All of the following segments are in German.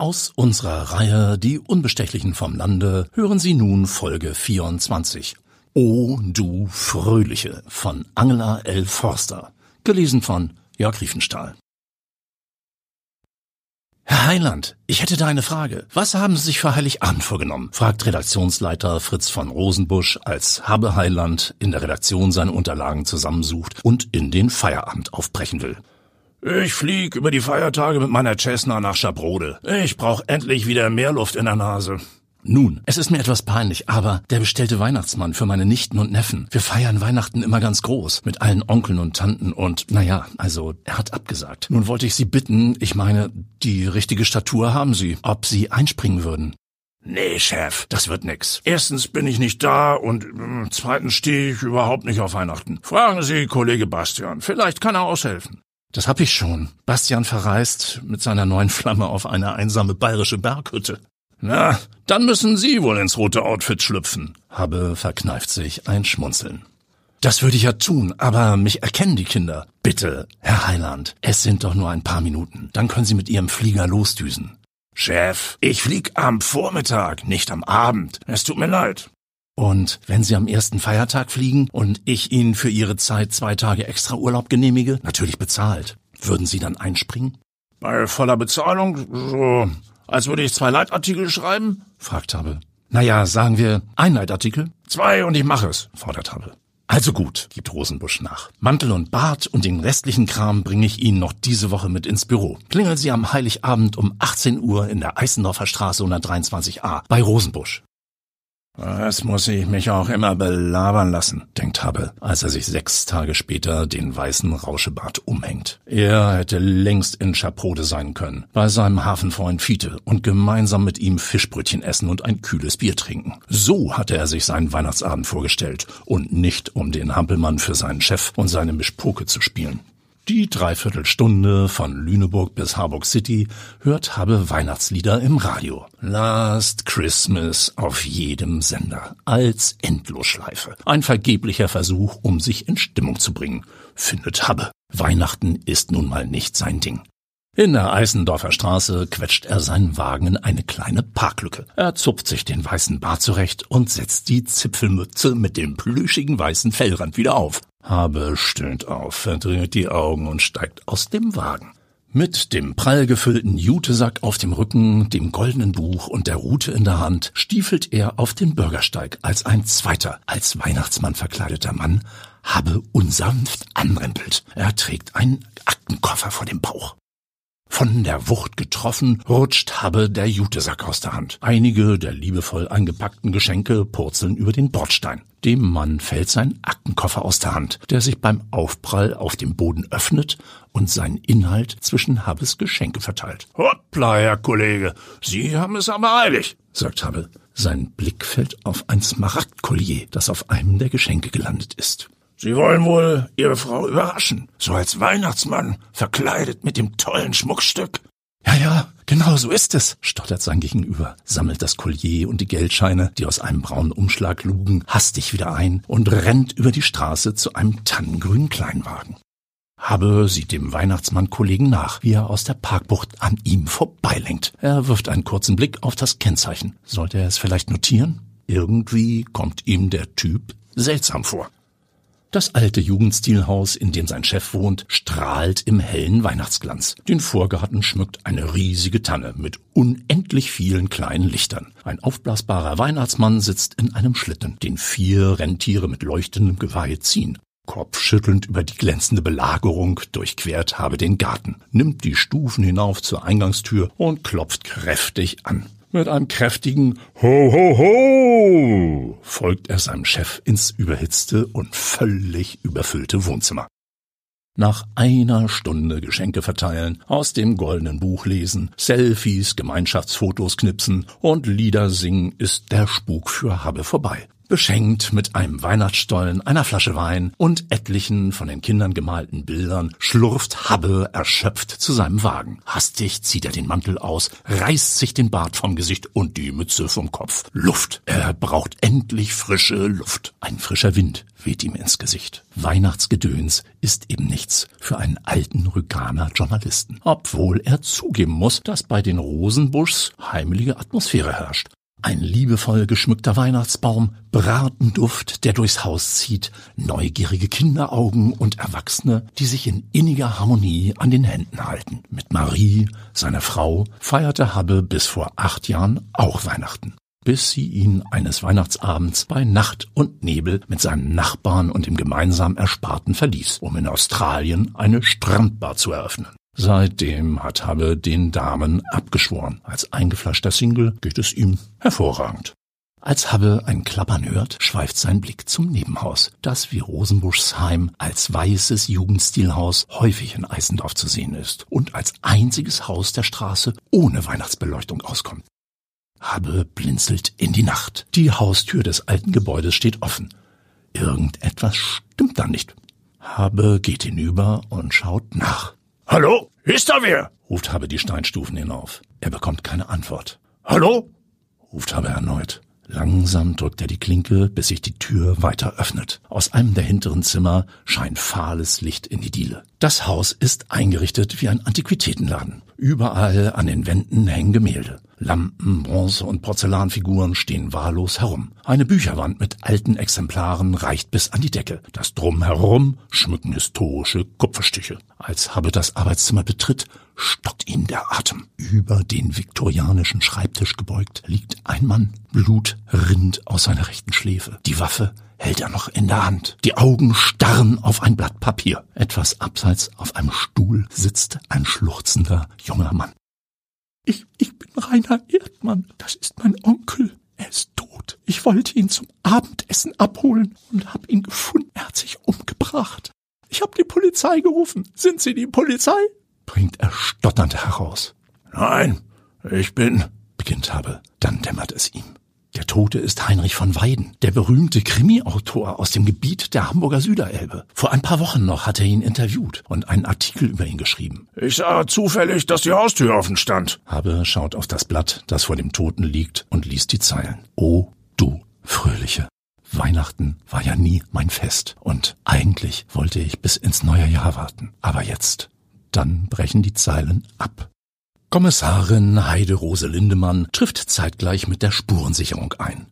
Aus unserer Reihe Die Unbestechlichen vom Lande hören Sie nun Folge 24. O du Fröhliche von Angela L. Forster. Gelesen von Jörg Riefenstahl. Herr Heiland, ich hätte da eine Frage. Was haben Sie sich für Heiligabend vorgenommen? fragt Redaktionsleiter Fritz von Rosenbusch, als Habe Heiland in der Redaktion seine Unterlagen zusammensucht und in den Feierabend aufbrechen will. Ich flieg über die Feiertage mit meiner Cessna nach Schabrode. Ich brauch endlich wieder mehr Luft in der Nase. Nun, es ist mir etwas peinlich, aber der bestellte Weihnachtsmann für meine Nichten und Neffen. Wir feiern Weihnachten immer ganz groß, mit allen Onkeln und Tanten und, naja, also, er hat abgesagt. Nun wollte ich Sie bitten, ich meine, die richtige Statur haben Sie, ob Sie einspringen würden. Nee, Chef, das wird nix. Erstens bin ich nicht da und äh, zweitens stehe ich überhaupt nicht auf Weihnachten. Fragen Sie Kollege Bastian, vielleicht kann er aushelfen. Das hab ich schon. Bastian verreist mit seiner neuen Flamme auf eine einsame bayerische Berghütte. Na, dann müssen Sie wohl ins rote Outfit schlüpfen. Habe verkneift sich ein Schmunzeln. Das würde ich ja tun, aber mich erkennen die Kinder. Bitte, Herr Heiland, es sind doch nur ein paar Minuten. Dann können Sie mit Ihrem Flieger losdüsen. Chef, ich flieg am Vormittag, nicht am Abend. Es tut mir leid. Und wenn Sie am ersten Feiertag fliegen und ich Ihnen für Ihre Zeit zwei Tage extra Urlaub genehmige, natürlich bezahlt, würden Sie dann einspringen? Bei voller Bezahlung, so, als würde ich zwei Leitartikel schreiben? fragt Habe. Naja, sagen wir ein Leitartikel? Zwei und ich mache es, fordert Habe. Also gut, gibt Rosenbusch nach. Mantel und Bart und den restlichen Kram bringe ich Ihnen noch diese Woche mit ins Büro. Klingeln Sie am Heiligabend um 18 Uhr in der Eisendorfer Straße 123a bei Rosenbusch. Das muss ich mich auch immer belabern lassen, denkt Hubble, als er sich sechs Tage später den weißen Rauschebart umhängt. Er hätte längst in Schaprode sein können, bei seinem Hafenfreund Fiete und gemeinsam mit ihm Fischbrötchen essen und ein kühles Bier trinken. So hatte er sich seinen Weihnachtsabend vorgestellt und nicht um den Hampelmann für seinen Chef und seine Mischpoke zu spielen. Die Dreiviertelstunde von Lüneburg bis Harburg City hört Habe Weihnachtslieder im Radio. Last Christmas auf jedem Sender. Als Endlosschleife. Ein vergeblicher Versuch, um sich in Stimmung zu bringen, findet Habe. Weihnachten ist nun mal nicht sein Ding. In der Eisendorfer Straße quetscht er seinen Wagen in eine kleine Parklücke. Er zupft sich den weißen Bart zurecht und setzt die Zipfelmütze mit dem plüschigen weißen Fellrand wieder auf. Habe stöhnt auf, verdreht die Augen und steigt aus dem Wagen. Mit dem prall gefüllten Jutesack auf dem Rücken, dem goldenen Buch und der Rute in der Hand stiefelt er auf den Bürgersteig, als ein zweiter, als Weihnachtsmann verkleideter Mann, habe unsanft anrempelt. Er trägt einen Aktenkoffer vor dem Bauch. Von der Wucht getroffen, rutscht Habe der Jutesack aus der Hand. Einige der liebevoll eingepackten Geschenke purzeln über den Bordstein. Dem Mann fällt sein Aktenkoffer aus der Hand, der sich beim Aufprall auf dem Boden öffnet und seinen Inhalt zwischen Habes Geschenke verteilt. Hoppla, Herr Kollege, Sie haben es aber eilig, sagt Habe. Sein Blick fällt auf ein Smaragdkollier, das auf einem der Geschenke gelandet ist. Sie wollen wohl Ihre Frau überraschen, so als Weihnachtsmann, verkleidet mit dem tollen Schmuckstück. Ja, ja, genau so ist es, stottert sein Gegenüber, sammelt das Collier und die Geldscheine, die aus einem braunen Umschlag lugen, hastig wieder ein und rennt über die Straße zu einem tannengrünen Kleinwagen. Habe sieht dem Weihnachtsmann-Kollegen nach, wie er aus der Parkbucht an ihm vorbeilenkt. Er wirft einen kurzen Blick auf das Kennzeichen. Sollte er es vielleicht notieren? Irgendwie kommt ihm der Typ seltsam vor. Das alte Jugendstilhaus, in dem sein Chef wohnt, strahlt im hellen Weihnachtsglanz. Den Vorgarten schmückt eine riesige Tanne mit unendlich vielen kleinen Lichtern. Ein aufblasbarer Weihnachtsmann sitzt in einem Schlitten, den vier Rentiere mit leuchtendem Geweih ziehen. Kopfschüttelnd über die glänzende Belagerung durchquert habe den Garten, nimmt die Stufen hinauf zur Eingangstür und klopft kräftig an. Mit einem kräftigen Ho, ho, ho folgt er seinem Chef ins überhitzte und völlig überfüllte Wohnzimmer. Nach einer Stunde Geschenke verteilen, aus dem goldenen Buch lesen, Selfies, Gemeinschaftsfotos knipsen und Lieder singen ist der Spuk für Habe vorbei. Beschenkt mit einem Weihnachtsstollen, einer Flasche Wein und etlichen von den Kindern gemalten Bildern schlurft Habbe erschöpft zu seinem Wagen. Hastig zieht er den Mantel aus, reißt sich den Bart vom Gesicht und die Mütze vom Kopf. Luft. Er braucht endlich frische Luft. Ein frischer Wind weht ihm ins Gesicht. Weihnachtsgedöns ist eben nichts für einen alten Rüganer Journalisten. Obwohl er zugeben muss, dass bei den Rosenbuschs heimliche Atmosphäre herrscht. Ein liebevoll geschmückter Weihnachtsbaum, Bratenduft, der durchs Haus zieht, neugierige Kinderaugen und Erwachsene, die sich in inniger Harmonie an den Händen halten. Mit Marie, seiner Frau, feierte Habbe bis vor acht Jahren auch Weihnachten bis sie ihn eines Weihnachtsabends bei Nacht und Nebel mit seinen Nachbarn und dem gemeinsam Ersparten verließ, um in Australien eine Strandbar zu eröffnen. Seitdem hat Habe den Damen abgeschworen. Als eingefleischter Single geht es ihm hervorragend. Als Habe ein Klappern hört, schweift sein Blick zum Nebenhaus, das wie Rosenbuschsheim als weißes Jugendstilhaus häufig in Eisendorf zu sehen ist und als einziges Haus der Straße ohne Weihnachtsbeleuchtung auskommt. Habe blinzelt in die Nacht. Die Haustür des alten Gebäudes steht offen. Irgendetwas stimmt da nicht. Habe geht hinüber und schaut nach. Hallo? Ist da wer? ruft Habe die Steinstufen hinauf. Er bekommt keine Antwort. Hallo? ruft Habe erneut. Langsam drückt er die Klinke, bis sich die Tür weiter öffnet. Aus einem der hinteren Zimmer scheint fahles Licht in die Diele. Das Haus ist eingerichtet wie ein Antiquitätenladen. Überall an den Wänden hängen Gemälde. Lampen, Bronze und Porzellanfiguren stehen wahllos herum. Eine Bücherwand mit alten Exemplaren reicht bis an die Decke. Das Drumherum schmücken historische Kupferstiche. Als Habe das Arbeitszimmer betritt, stockt ihm der Atem. Über den viktorianischen Schreibtisch gebeugt liegt ein Mann. Blut rinnt aus seiner rechten Schläfe. Die Waffe hält er noch in der Hand. Die Augen starren auf ein Blatt Papier. Etwas abseits auf einem Stuhl sitzt ein schluchzender junger Mann. Ich, ich bin Rainer Erdmann. Das ist mein Onkel. Er ist tot. Ich wollte ihn zum Abendessen abholen und hab ihn gefunden. Er hat sich umgebracht. Ich hab die Polizei gerufen. Sind Sie die Polizei? bringt er stotternd heraus. Nein, ich bin, beginnt Habe. Dann dämmert es ihm. Der Tote ist Heinrich von Weiden, der berühmte Krimi-Autor aus dem Gebiet der Hamburger Süderelbe. Vor ein paar Wochen noch hat er ihn interviewt und einen Artikel über ihn geschrieben. Ich sah zufällig, dass die Haustür offen stand. Habe schaut auf das Blatt, das vor dem Toten liegt, und liest die Zeilen. O du Fröhliche. Weihnachten war ja nie mein Fest, und eigentlich wollte ich bis ins neue Jahr warten. Aber jetzt, dann brechen die Zeilen ab. Kommissarin Heide-Rose Lindemann trifft zeitgleich mit der Spurensicherung ein.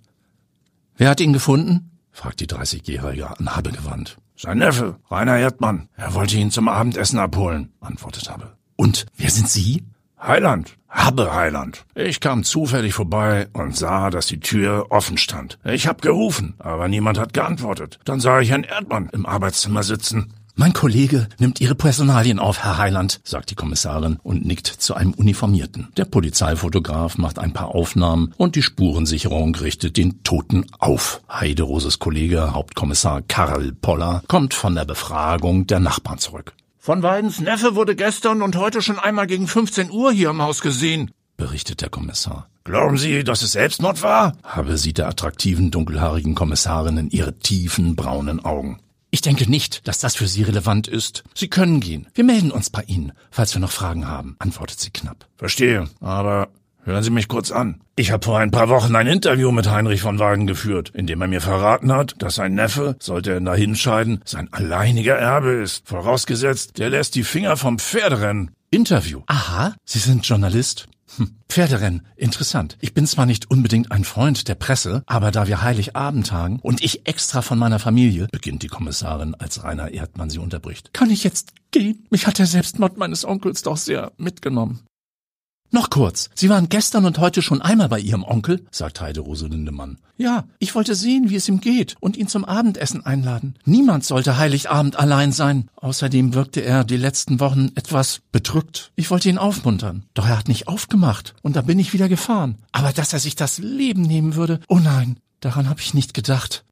Wer hat ihn gefunden? fragt die 30-Jährige an Habe gewandt. Sein Neffe, Rainer Erdmann. Er wollte ihn zum Abendessen abholen, antwortet Habe. Und wer sind Sie? Heiland, Habe Heiland. Ich kam zufällig vorbei und sah, dass die Tür offen stand. Ich hab gerufen, aber niemand hat geantwortet. Dann sah ich Herrn Erdmann im Arbeitszimmer sitzen. Mein Kollege nimmt Ihre Personalien auf, Herr Heiland, sagt die Kommissarin und nickt zu einem Uniformierten. Der Polizeifotograf macht ein paar Aufnahmen und die Spurensicherung richtet den Toten auf. Heideroses Kollege, Hauptkommissar Karl Poller, kommt von der Befragung der Nachbarn zurück. Von Weidens Neffe wurde gestern und heute schon einmal gegen 15 Uhr hier im Haus gesehen, berichtet der Kommissar. Glauben Sie, dass es Selbstmord war? Habe sie der attraktiven, dunkelhaarigen Kommissarin in ihre tiefen, braunen Augen. Ich denke nicht, dass das für Sie relevant ist. Sie können gehen. Wir melden uns bei Ihnen, falls wir noch Fragen haben, antwortet sie knapp. Verstehe, aber hören Sie mich kurz an. Ich habe vor ein paar Wochen ein Interview mit Heinrich von Wagen geführt, in dem er mir verraten hat, dass sein Neffe, sollte er dahin scheiden, sein alleiniger Erbe ist. Vorausgesetzt, der lässt die Finger vom Pferderennen. Interview. Aha, Sie sind Journalist? Hm. Pferderennen, interessant. Ich bin zwar nicht unbedingt ein Freund der Presse, aber da wir Heiligabend tagen und ich extra von meiner Familie, beginnt die Kommissarin, als Rainer Erdmann sie unterbricht. Kann ich jetzt gehen? Mich hat der Selbstmord meines Onkels doch sehr mitgenommen. Noch kurz. Sie waren gestern und heute schon einmal bei Ihrem Onkel, sagt Heide-Rose Lindemann. Ja, ich wollte sehen, wie es ihm geht und ihn zum Abendessen einladen. Niemand sollte Heiligabend allein sein. Außerdem wirkte er die letzten Wochen etwas bedrückt. Ich wollte ihn aufmuntern. Doch er hat nicht aufgemacht und da bin ich wieder gefahren. Aber dass er sich das Leben nehmen würde, oh nein, daran habe ich nicht gedacht.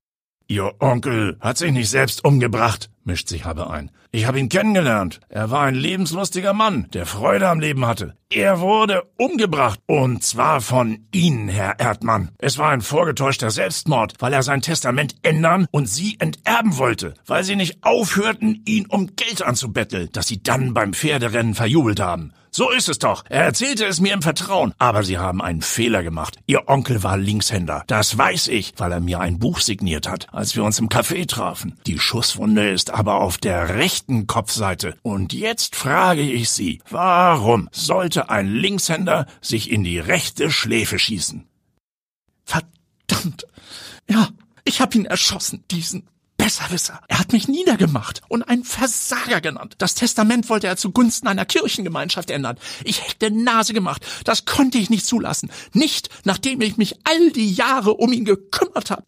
Ihr Onkel hat sich nicht selbst umgebracht, mischt sich Habe ein. Ich habe ihn kennengelernt. Er war ein lebenslustiger Mann, der Freude am Leben hatte. Er wurde umgebracht. Und zwar von Ihnen, Herr Erdmann. Es war ein vorgetäuschter Selbstmord, weil er sein Testament ändern und Sie enterben wollte, weil Sie nicht aufhörten, ihn um Geld anzubetteln, das Sie dann beim Pferderennen verjubelt haben. So ist es doch. Er erzählte es mir im Vertrauen. Aber Sie haben einen Fehler gemacht. Ihr Onkel war Linkshänder. Das weiß ich, weil er mir ein Buch signiert hat, als wir uns im Café trafen. Die Schusswunde ist aber auf der rechten Kopfseite. Und jetzt frage ich Sie, warum sollte ein Linkshänder sich in die rechte Schläfe schießen? Verdammt. Ja, ich hab ihn erschossen, diesen Besserwisser. Er hat mich niedergemacht und einen Versager genannt. Das Testament wollte er zugunsten einer Kirchengemeinschaft ändern. Ich hätte Nase gemacht. Das konnte ich nicht zulassen. Nicht, nachdem ich mich all die Jahre um ihn gekümmert habe.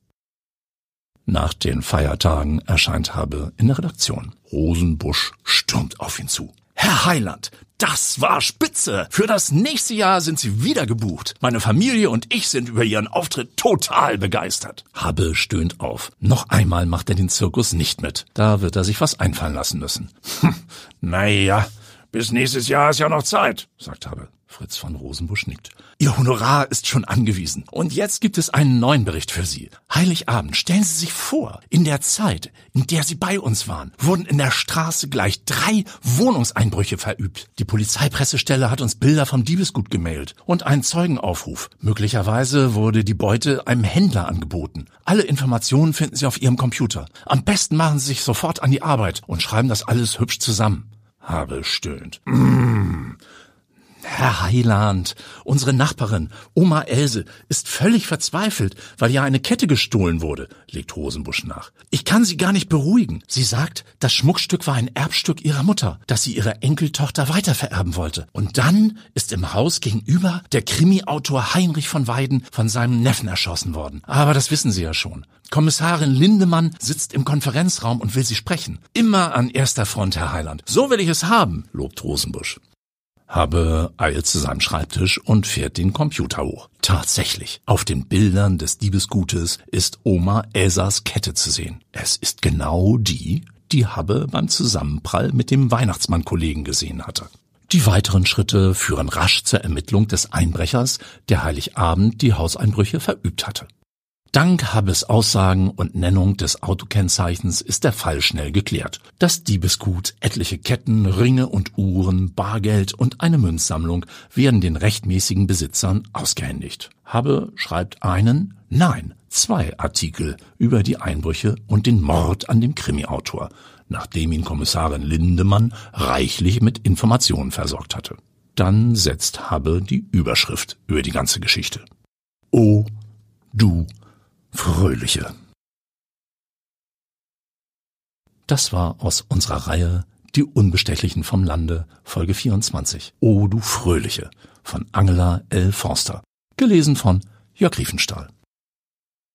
Nach den Feiertagen erscheint Habe in der Redaktion. Rosenbusch stürmt auf ihn zu. Herr Heiland, das war spitze. Für das nächste Jahr sind Sie wieder gebucht. Meine Familie und ich sind über Ihren Auftritt total begeistert. Habe stöhnt auf. Noch einmal macht er den Zirkus nicht mit. Da wird er sich was einfallen lassen müssen. Hm, naja, bis nächstes Jahr ist ja noch Zeit, sagt Habe. Fritz von Rosenbusch nickt. Ihr Honorar ist schon angewiesen. Und jetzt gibt es einen neuen Bericht für Sie. Heiligabend, stellen Sie sich vor, in der Zeit, in der Sie bei uns waren, wurden in der Straße gleich drei Wohnungseinbrüche verübt. Die Polizeipressestelle hat uns Bilder vom Diebesgut gemailt und einen Zeugenaufruf. Möglicherweise wurde die Beute einem Händler angeboten. Alle Informationen finden Sie auf Ihrem Computer. Am besten machen Sie sich sofort an die Arbeit und schreiben das alles hübsch zusammen. Habe stöhnt. Mmh. Herr Heiland, unsere Nachbarin, Oma Else, ist völlig verzweifelt, weil ja eine Kette gestohlen wurde, legt Rosenbusch nach. Ich kann sie gar nicht beruhigen. Sie sagt, das Schmuckstück war ein Erbstück ihrer Mutter, das sie ihrer Enkeltochter weitervererben wollte. Und dann ist im Haus gegenüber der Krimi-Autor Heinrich von Weiden von seinem Neffen erschossen worden. Aber das wissen Sie ja schon. Kommissarin Lindemann sitzt im Konferenzraum und will Sie sprechen. Immer an erster Front, Herr Heiland. So will ich es haben, lobt Rosenbusch. Habe eilt zu seinem Schreibtisch und fährt den Computer hoch. Tatsächlich, auf den Bildern des Diebesgutes ist Oma Elsas Kette zu sehen. Es ist genau die, die Habe beim Zusammenprall mit dem Weihnachtsmann-Kollegen gesehen hatte. Die weiteren Schritte führen rasch zur Ermittlung des Einbrechers, der Heiligabend die Hauseinbrüche verübt hatte. Dank Habbes Aussagen und Nennung des Autokennzeichens ist der Fall schnell geklärt. Das Diebesgut, etliche Ketten, Ringe und Uhren, Bargeld und eine Münzsammlung werden den rechtmäßigen Besitzern ausgehändigt. Habbe schreibt einen, nein, zwei Artikel über die Einbrüche und den Mord an dem Krimiautor, nachdem ihn Kommissarin Lindemann reichlich mit Informationen versorgt hatte. Dann setzt Habbe die Überschrift über die ganze Geschichte. Oh, du Fröhliche. Das war aus unserer Reihe Die Unbestechlichen vom Lande, Folge 24. O du Fröhliche von Angela L. Forster. Gelesen von Jörg Riefenstahl.